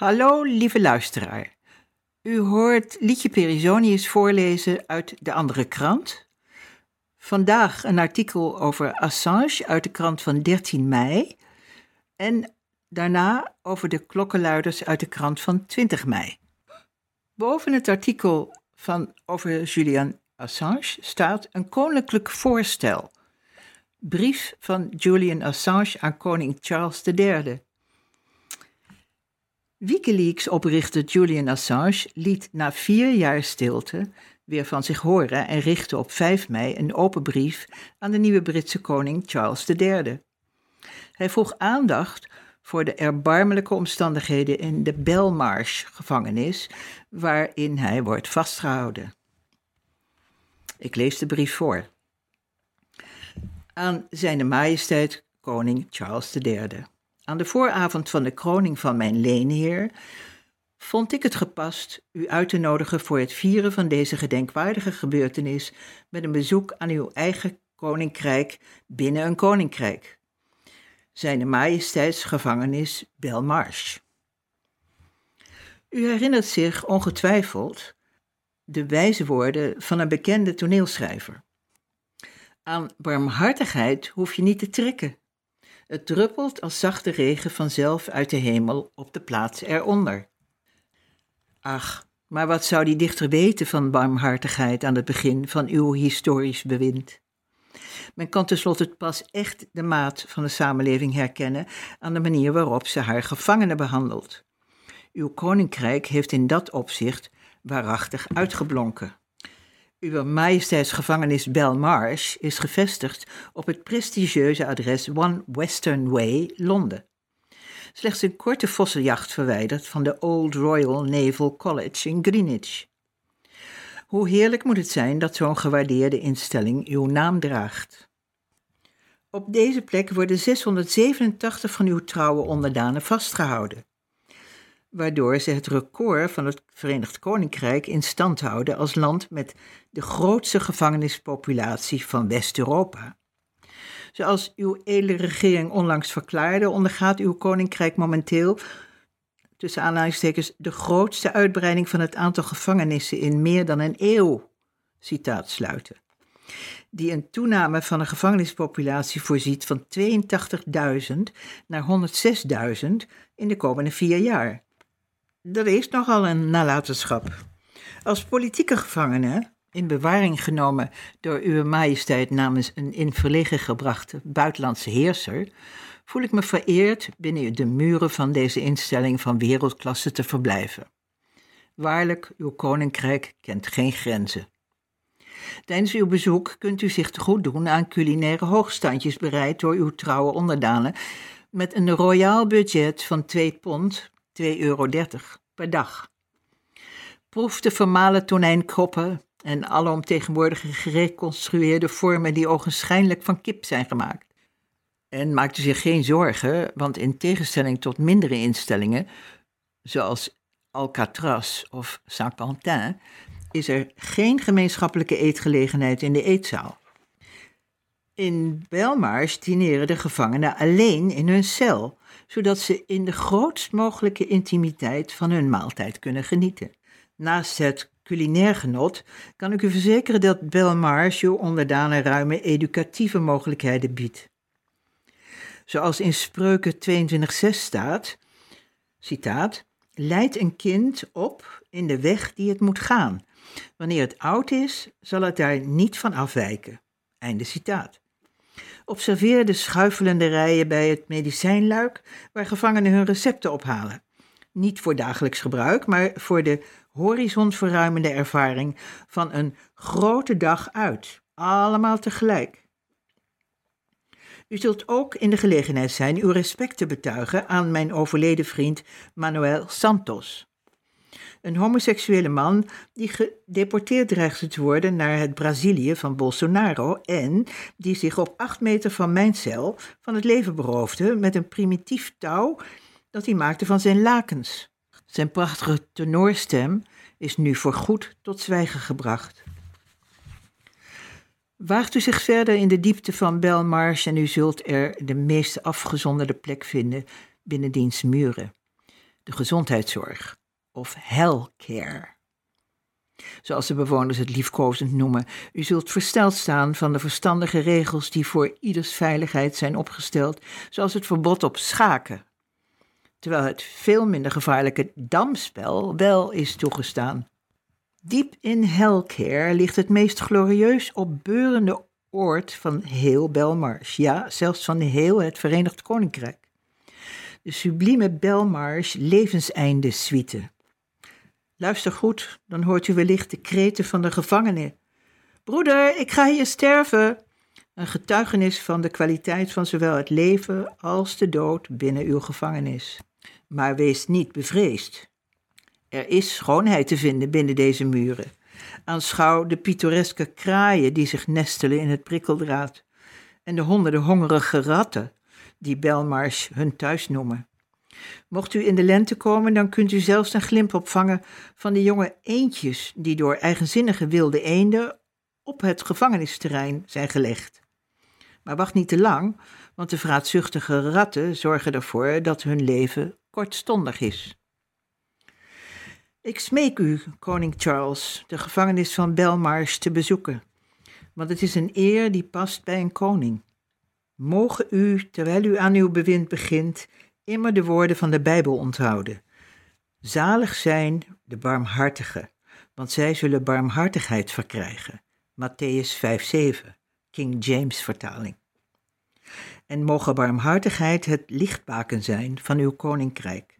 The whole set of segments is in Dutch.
Hallo, lieve luisteraar. U hoort Liedje Perisonius voorlezen uit de andere krant. Vandaag een artikel over Assange uit de krant van 13 mei. En daarna over de klokkenluiders uit de krant van 20 mei. Boven het artikel van over Julian Assange staat een koninklijk voorstel. Brief van Julian Assange aan koning Charles III. Wikileaks-oprichter Julian Assange liet na vier jaar stilte weer van zich horen en richtte op 5 mei een open brief aan de nieuwe Britse koning Charles III. Hij vroeg aandacht voor de erbarmelijke omstandigheden in de Belmarsh-gevangenis, waarin hij wordt vastgehouden. Ik lees de brief voor. Aan Zijne Majesteit Koning Charles III. Aan de vooravond van de kroning van mijn leenheer vond ik het gepast u uit te nodigen voor het vieren van deze gedenkwaardige gebeurtenis met een bezoek aan uw eigen koninkrijk binnen een koninkrijk. Zijne Majesteitsgevangenis Belmarsh. U herinnert zich ongetwijfeld de wijze woorden van een bekende toneelschrijver. Aan barmhartigheid hoef je niet te trekken. Het druppelt als zachte regen vanzelf uit de hemel op de plaats eronder. Ach, maar wat zou die dichter weten van barmhartigheid aan het begin van uw historisch bewind? Men kan tenslotte pas echt de maat van de samenleving herkennen aan de manier waarop ze haar gevangenen behandelt. Uw koninkrijk heeft in dat opzicht waarachtig uitgeblonken. Uw majesteitsgevangenis Belmarsh is gevestigd op het prestigieuze adres One Western Way, Londen. Slechts een korte vossenjacht verwijderd van de Old Royal Naval College in Greenwich. Hoe heerlijk moet het zijn dat zo'n gewaardeerde instelling uw naam draagt. Op deze plek worden 687 van uw trouwe onderdanen vastgehouden waardoor ze het record van het Verenigd Koninkrijk in stand houden als land met de grootste gevangenispopulatie van West-Europa. Zoals uw edele regering onlangs verklaarde, ondergaat uw koninkrijk momenteel, tussen aanhalingstekens, de grootste uitbreiding van het aantal gevangenissen in meer dan een eeuw. Citaat sluiten. Die een toename van de gevangenispopulatie voorziet van 82.000 naar 106.000 in de komende vier jaar er is nogal een nalatenschap. Als politieke gevangene, in bewaring genomen door Uwe Majesteit namens een in verlegen gebrachte buitenlandse heerser, voel ik me vereerd binnen de muren van deze instelling van wereldklasse te verblijven. Waarlijk, uw koninkrijk kent geen grenzen. Tijdens uw bezoek kunt u zich te goed doen aan culinaire hoogstandjes bereid door uw trouwe onderdanen met een royaal budget van 2 pond 2,30 euro per dag. Proef de vermalen tonijnkroppen en alle tegenwoordige gereconstrueerde vormen die ogenschijnlijk van kip zijn gemaakt. En maak u zich geen zorgen, want in tegenstelling tot mindere instellingen, zoals Alcatraz of Saint-Quentin, is er geen gemeenschappelijke eetgelegenheid in de eetzaal. In Belmarsh dineren de gevangenen alleen in hun cel, zodat ze in de grootst mogelijke intimiteit van hun maaltijd kunnen genieten. Naast het culinair genot kan ik u verzekeren dat Belmarsh uw onderdanen ruime educatieve mogelijkheden biedt. Zoals in Spreuken 22:6 staat, citaat, Leid een kind op in de weg die het moet gaan. Wanneer het oud is, zal het daar niet van afwijken. Einde citaat. Observeer de schuifelende rijen bij het medicijnluik waar gevangenen hun recepten ophalen. Niet voor dagelijks gebruik, maar voor de horizonverruimende ervaring van een grote dag uit. Allemaal tegelijk. U zult ook in de gelegenheid zijn uw respect te betuigen aan mijn overleden vriend Manuel Santos een homoseksuele man die gedeporteerd dreigde te worden naar het Brazilië van Bolsonaro en die zich op acht meter van mijn cel van het leven beroofde met een primitief touw dat hij maakte van zijn lakens. Zijn prachtige tenorstem is nu voorgoed tot zwijgen gebracht. Waagt u zich verder in de diepte van Belmarsh en u zult er de meest afgezonderde plek vinden binnen diens muren. de gezondheidszorg, of healthcare. Zoals de bewoners het liefkozend noemen, u zult versteld staan van de verstandige regels die voor ieders veiligheid zijn opgesteld, zoals het verbod op schaken, terwijl het veel minder gevaarlijke damspel wel is toegestaan. Diep in Hellcare ligt het meest glorieus opbeurende oord van heel Belmarsh, ja, zelfs van heel het Verenigd Koninkrijk. De sublieme Belmarsh levenseinde suite. Luister goed, dan hoort u wellicht de kreten van de gevangenen. Broeder, ik ga hier sterven. Een getuigenis van de kwaliteit van zowel het leven als de dood binnen uw gevangenis. Maar wees niet bevreesd. Er is schoonheid te vinden binnen deze muren. Aanschouw de pittoreske kraaien die zich nestelen in het prikkeldraad en de honderden hongerige ratten die Belmarsh hun thuis noemen. Mocht u in de lente komen, dan kunt u zelfs een glimp opvangen van de jonge eendjes die door eigenzinnige wilde eenden op het gevangenisterrein zijn gelegd. Maar wacht niet te lang, want de vraatzuchtige ratten zorgen ervoor dat hun leven kortstondig is. Ik smeek u, koning Charles, de gevangenis van Belmarsh te bezoeken, want het is een eer die past bij een koning. Mogen u, terwijl u aan uw bewind begint, immer de woorden van de Bijbel onthouden. Zalig zijn de barmhartigen, want zij zullen barmhartigheid verkrijgen. Matthäus 5:7, King James vertaling. En mogen barmhartigheid het lichtbaken zijn van uw koninkrijk,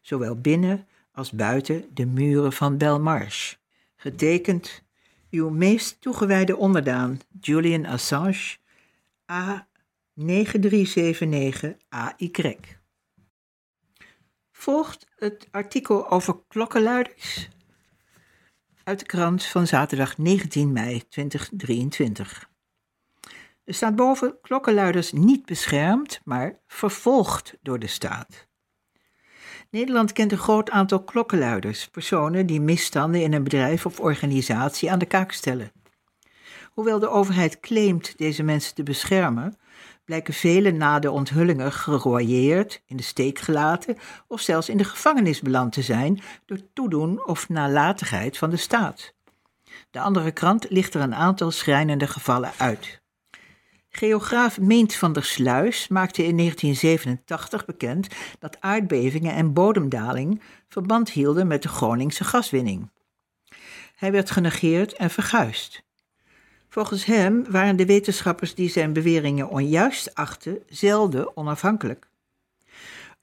zowel binnen als buiten de muren van Belmarsh. Getekend uw meest toegewijde onderdaan, Julian Assange, A 9379 AY. Volgt het artikel over klokkenluiders uit de krant van zaterdag 19 mei 2023. Er staat boven klokkenluiders niet beschermd, maar vervolgd door de staat. Nederland kent een groot aantal klokkenluiders, personen die misstanden in een bedrijf of organisatie aan de kaak stellen. Hoewel de overheid claimt deze mensen te beschermen, blijken velen na de onthullingen geroyeerd, in de steek gelaten of zelfs in de gevangenis beland te zijn door toedoen of nalatigheid van de staat. De andere krant licht er een aantal schrijnende gevallen uit. Geograaf Meent van der Sluis maakte in 1987 bekend dat aardbevingen en bodemdaling verband hielden met de Groningse gaswinning. Hij werd genegeerd en verguisd. Volgens hem waren de wetenschappers die zijn beweringen onjuist achten zelden onafhankelijk.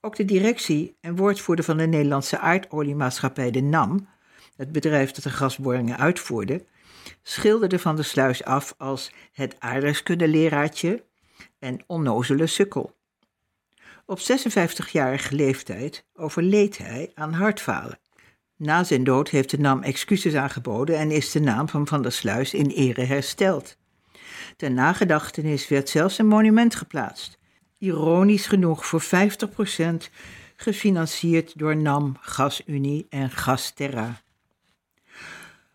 Ook de directie en woordvoerder van de Nederlandse aardoliemaatschappij, de NAM, het bedrijf dat de gasboringen uitvoerde, schilderde van de sluis af als het aardrijkskundeleraartje en onnozele sukkel. Op 56-jarige leeftijd overleed hij aan hartfalen. Na zijn dood heeft de NAM excuses aangeboden en is de naam van Van der Sluis in ere hersteld. Ter nagedachtenis werd zelfs een monument geplaatst. Ironisch genoeg voor 50% gefinancierd door NAM, GasUnie en Gasterra.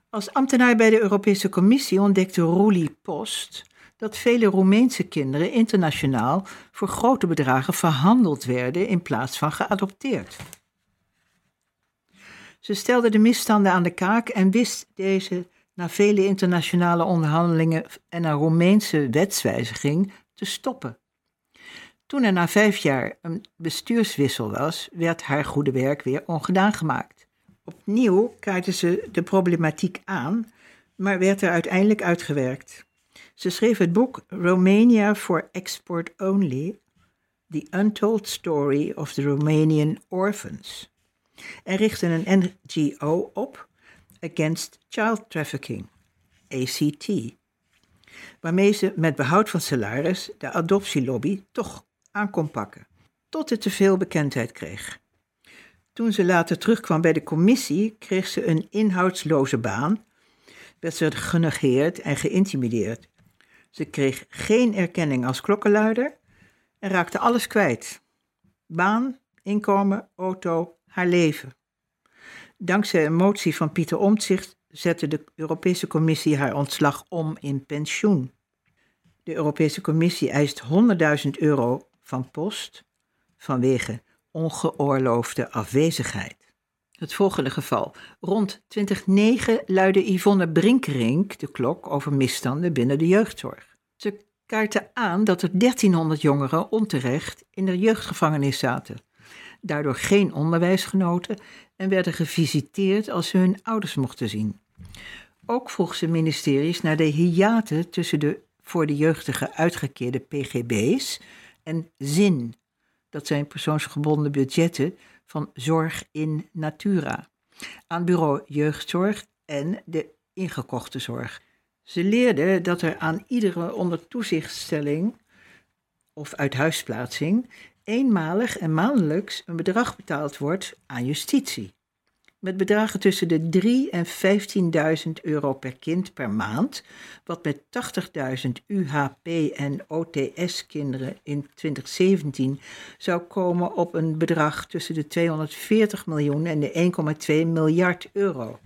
Als ambtenaar bij de Europese Commissie ontdekte Roelie Post dat vele Roemeense kinderen internationaal voor grote bedragen verhandeld werden in plaats van geadopteerd. Ze stelde de misstanden aan de kaak en wist deze na vele internationale onderhandelingen en een Roemeense wetswijziging te stoppen. Toen er na vijf jaar een bestuurswissel was, werd haar goede werk weer ongedaan gemaakt. Opnieuw kaartte ze de problematiek aan, maar werd er uiteindelijk uitgewerkt. Ze schreef het boek Romania for Export Only: The Untold Story of the Romanian Orphans en richtte een NGO op Against Child Trafficking, ACT, waarmee ze met behoud van salaris de adoptielobby toch aan kon pakken, tot het te veel bekendheid kreeg. Toen ze later terugkwam bij de commissie, kreeg ze een inhoudsloze baan, werd ze genegeerd en geïntimideerd. Ze kreeg geen erkenning als klokkenluider en raakte alles kwijt: baan, inkomen, auto, haar leven. Dankzij een motie van Pieter Omtzigt zette de Europese Commissie haar ontslag om in pensioen. De Europese Commissie eist 100.000 euro van post vanwege ongeoorloofde afwezigheid. Het volgende geval. Rond 2009 luidde Yvonne Brinkerink de klok over misstanden binnen de jeugdzorg. Ze kaartte aan dat er 1300 jongeren onterecht in de jeugdgevangenis zaten, daardoor geen onderwijs genoten en werden gevisiteerd als ze hun ouders mochten zien. Ook vroeg ze ministeries naar de hiaten tussen de voor de jeugdigen uitgekeerde PGB's en ZIN, dat zijn persoonsgebonden budgetten van Zorg in Natura, aan bureau Jeugdzorg en de ingekochte zorg. Ze leerde dat er aan iedere onder toezichtstelling of uithuisplaatsing eenmalig en maandelijks een bedrag betaald wordt aan justitie. Met bedragen tussen de 3 en 15.000 euro per kind per maand, wat met 80.000 UHP en OTS-kinderen in 2017 zou komen op een bedrag tussen de 240 miljoen en de 1,2 miljard euro.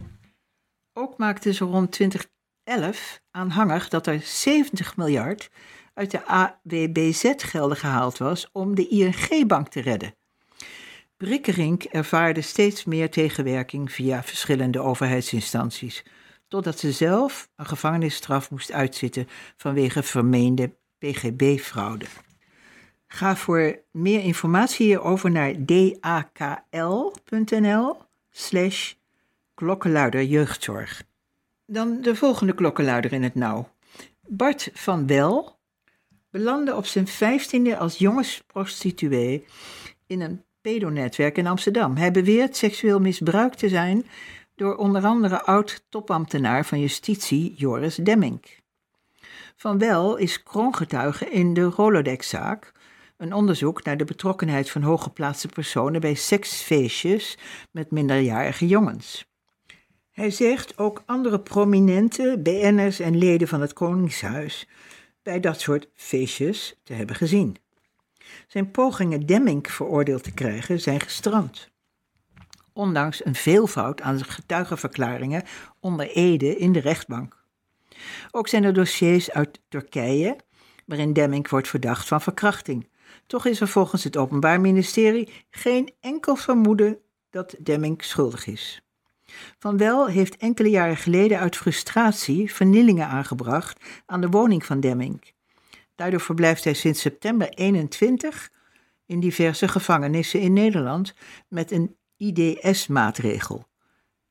Ook maakten ze rond 2011 aanhangig dat er 70 miljard uit de AWBZ-gelden gehaald was om de ING-bank te redden. Brikkerink ervaarde steeds meer tegenwerking via verschillende overheidsinstanties, totdat ze zelf een gevangenisstraf moest uitzitten vanwege vermeende PGB-fraude. Ga voor meer informatie hierover naar dakl.nl slash jeugdzorg. Dan de volgende klokkenluider in het nauw. Bart van Wel belandde op zijn vijftiende als jongensprostituee in een pedonetwerk in Amsterdam. Hij beweert seksueel misbruikt te zijn door onder andere oud-topambtenaar van justitie Joris Demmink. Van Wel is kroongetuige in de Rolodex-zaak, een onderzoek naar de betrokkenheid van hooggeplaatste personen bij seksfeestjes met minderjarige jongens. Hij zegt ook andere prominente BN'ers en leden van het Koningshuis bij dat soort feestjes te hebben gezien. Zijn pogingen Demming veroordeeld te krijgen zijn gestrand. Ondanks een veelvoud aan getuigenverklaringen onder Ede in de rechtbank. Ook zijn er dossiers uit Turkije waarin Demming wordt verdacht van verkrachting. Toch is er volgens het Openbaar Ministerie geen enkel vermoeden dat Demming schuldig is. Van Wel heeft enkele jaren geleden uit frustratie vernielingen aangebracht aan de woning van Demming. Daardoor verblijft hij sinds september 21 in diverse gevangenissen in Nederland met een IDS-maatregel,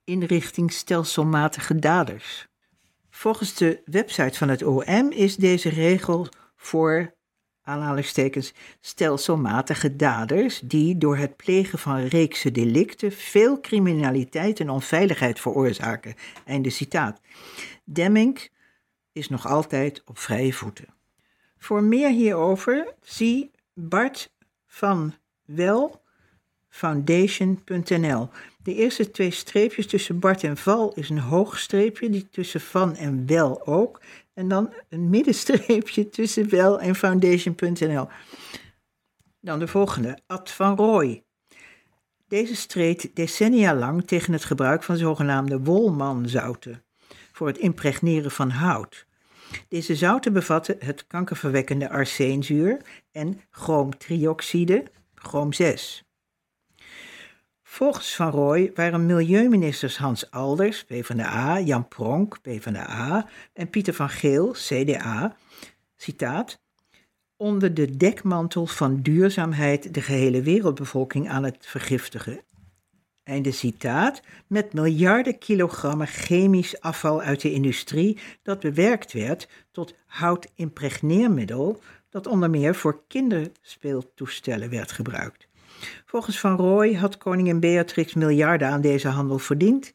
inrichting stelselmatige daders. Volgens de website van het OM is deze regel voor aanhalingstekens stelselmatige daders die door het plegen van reekse delicten veel criminaliteit en onveiligheid veroorzaken. Einde citaat. Demming is nog altijd op vrije voeten. Voor meer hierover zie Bart van Wel foundation.nl. De eerste twee streepjes tussen Bart en Val is een hoogstreepje, die tussen Van en Wel ook. En dan een middenstreepje tussen Wel en foundation.nl. Dan de volgende, Ad van Rooij. Deze streed decennia lang tegen het gebruik van zogenaamde wolmanzouten voor het impregneren van hout. Deze zouten bevatten het kankerverwekkende arseenzuur en chroomtrioxide, chroom 6. Volgens Van Rooij waren milieuministers Hans Alders, PvdA, Jan Pronk, PvdA en Pieter van Geel, CDA, citaat, onder de dekmantel van duurzaamheid de gehele wereldbevolking aan het vergiftigen Einde citaat, met miljarden kilogrammen chemisch afval uit de industrie dat bewerkt werd tot houtimpregneermiddel dat onder meer voor kinderspeeltoestellen werd gebruikt. Volgens Van Rooij had koningin Beatrix miljarden aan deze handel verdiend,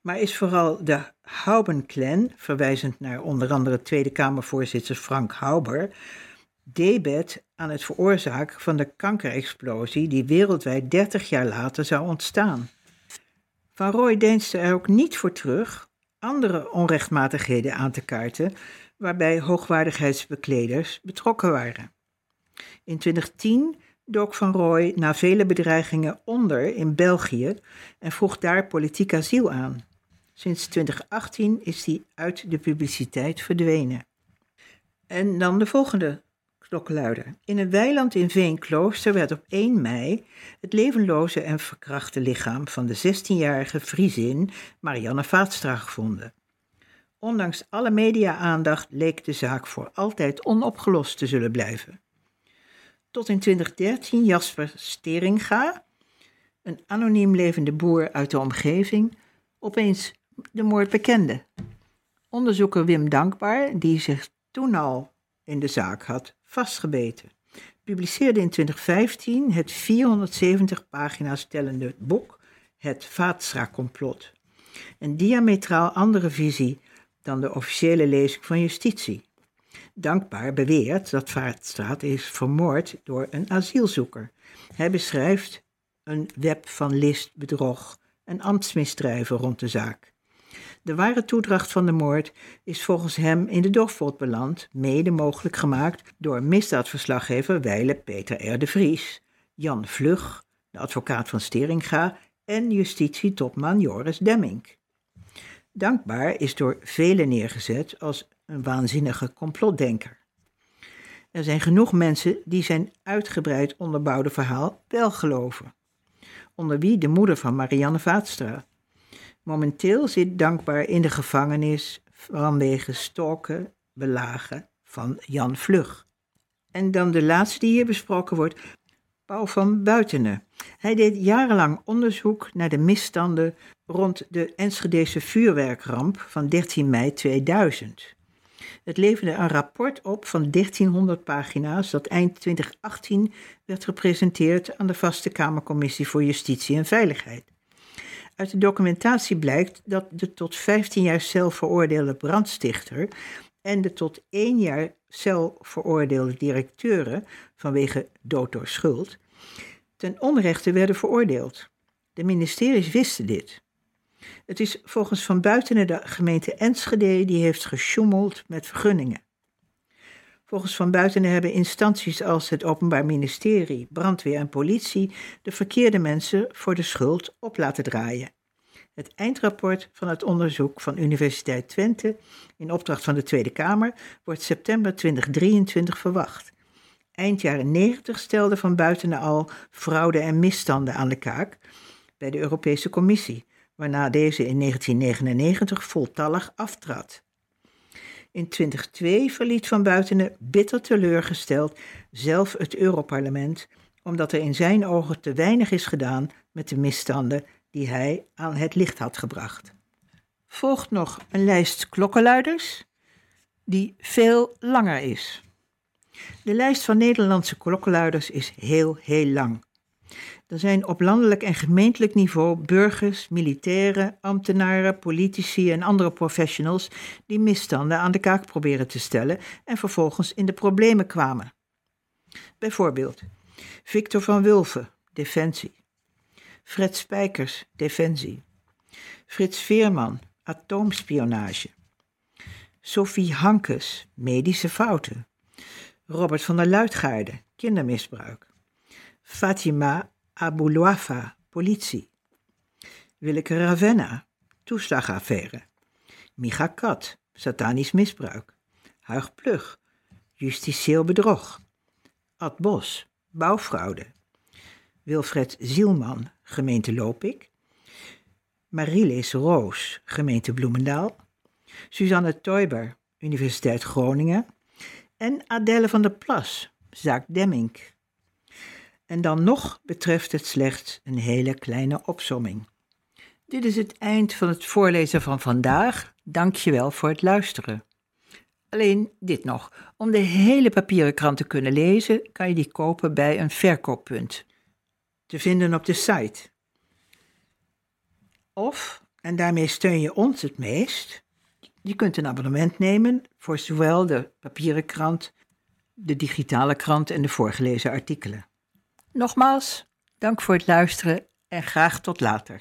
maar is vooral de Hauben-clan, verwijzend naar onder andere Tweede Kamervoorzitter Frank Hauber, debet aan het veroorzaken van de kankerexplosie die wereldwijd 30 jaar later zou ontstaan. Van Roy deinsde er ook niet voor terug andere onrechtmatigheden aan te kaarten waarbij hoogwaardigheidsbekleders betrokken waren. In 2010 dook Van Rooij na vele bedreigingen onder in België en vroeg daar politiek asiel aan. Sinds 2018 is hij uit de publiciteit verdwenen. En dan de volgende klokkenluider. In een weiland in Veenklooster werd op 1 mei het levenloze en verkrachte lichaam van de 16-jarige Friesin Marianne Vaatstra gevonden. Ondanks alle media-aandacht leek de zaak voor altijd onopgelost te zullen blijven. Tot in 2013 Jasper Steringa, een anoniem levende boer uit de omgeving, opeens de moord bekende. Onderzoeker Wim Dankbaar, die zich toen al in de zaak had vastgebeten, publiceerde in 2015 het 470 pagina's tellende boek Het Vaatstra-complot. Een diametraal andere visie dan de officiële lezing van justitie. Dankbaar beweert dat Vaartstraat is vermoord door een asielzoeker. Hij beschrijft een web van list, bedrog en ambtsmisdrijven rond de zaak. De ware toedracht van de moord is volgens hem in de Dogvot beland, mede mogelijk gemaakt door misdaadverslaggever Weile Peter R. de Vries, Jan Vlug, de advocaat van Steringa en justitietopman Joris Demming. Dankbaar is door velen neergezet als een waanzinnige complotdenker. Er zijn genoeg mensen die zijn uitgebreid onderbouwde verhaal wel geloven. Onder wie de moeder van Marianne Vaatstra. Momenteel zit Dankbaar in de gevangenis vanwege stalken, belagen van Jan Vlug. En dan de laatste die hier besproken wordt, Paul van Buitenen. Hij deed jarenlang onderzoek naar de misstanden rond de Enschedese vuurwerkramp van 13 mei 2000. Het leverde een rapport op van 1300 pagina's dat eind 2018 werd gepresenteerd aan de Vaste Kamercommissie voor Justitie en Veiligheid. Uit de documentatie blijkt dat de tot 15 jaar cel veroordeelde brandstichter en de tot 1 jaar cel veroordeelde directeuren vanwege dood door schuld ten onrechte werden veroordeeld. De ministeries wisten dit. Het is volgens Van Buitenen de gemeente Enschede die heeft gesjoemeld met vergunningen. Volgens Van Buitenen hebben instanties als het Openbaar Ministerie, brandweer en politie de verkeerde mensen voor de schuld op laten draaien. Het eindrapport van het onderzoek van Universiteit Twente, in opdracht van de Tweede Kamer, wordt september 2023 verwacht. Eind jaren 90 stelde Van Buitenen al fraude en misstanden aan de kaak bij de Europese Commissie waarna deze in 1999 voltallig aftrad. In 2002 verliet Van Buitenen bitter teleurgesteld zelf het Europarlement, omdat er in zijn ogen te weinig is gedaan met de misstanden die hij aan het licht had gebracht. Volgt nog een lijst klokkenluiders, die veel langer is. De lijst van Nederlandse klokkenluiders is heel, heel lang. Er zijn op landelijk en gemeentelijk niveau burgers, militairen, ambtenaren, politici en andere professionals die misstanden aan de kaak proberen te stellen en vervolgens in de problemen kwamen. Bijvoorbeeld Victor van Wulven, Defensie. Fred Spijkers, Defensie. Frits Veerman, atoomspionage. Sophie Hankes, medische fouten. Robert van der Luitgaarde, kindermisbruik. Fatima Aboulouafa, politie. Willeke Ravenna, toeslagaffaire. Micha Kat, satanisch misbruik. Huig Plug, justitieel bedrog. Ad Bos, bouwfraude. Wilfred Zielman, gemeente Lopik. Marilis Roos, gemeente Bloemendaal. Suzanne Toiber, Universiteit Groningen. En Adelle van der Plas, zaak Demming, en dan nog betreft het slechts een hele kleine opsomming. Dit is het eind van het voorlezen van vandaag. Dank je wel voor het luisteren. Alleen dit nog. Om de hele papieren krant te kunnen lezen, kan je die kopen bij een verkooppunt. Te vinden op de site. Of, en daarmee steun je ons het meest, je kunt een abonnement nemen voor zowel de papieren krant, de digitale krant en de voorgelezen artikelen. Nogmaals, dank voor het luisteren en graag tot later.